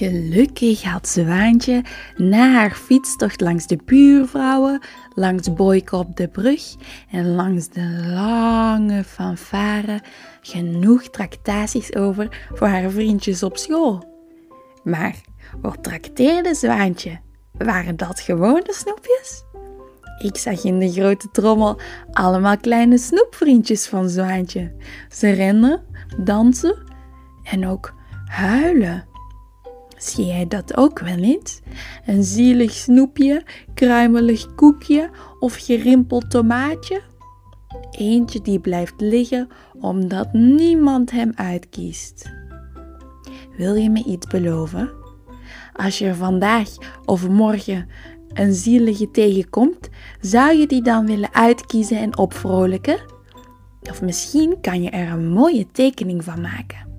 Gelukkig had Zwaantje na haar fietstocht langs de buurvrouwen, langs Boyke op de brug en langs de lange fanfare genoeg tractaties over voor haar vriendjes op school. Maar wat trakteerde Zwaantje? Waren dat gewone snoepjes? Ik zag in de grote trommel allemaal kleine snoepvriendjes van Zwaantje. Ze rennen, dansen en ook huilen. Zie jij dat ook wel eens? Een zielig snoepje, kruimelig koekje of gerimpeld tomaatje? Eentje die blijft liggen omdat niemand hem uitkiest. Wil je me iets beloven? Als je vandaag of morgen een zielige tegenkomt, zou je die dan willen uitkiezen en opvrolijken? Of misschien kan je er een mooie tekening van maken.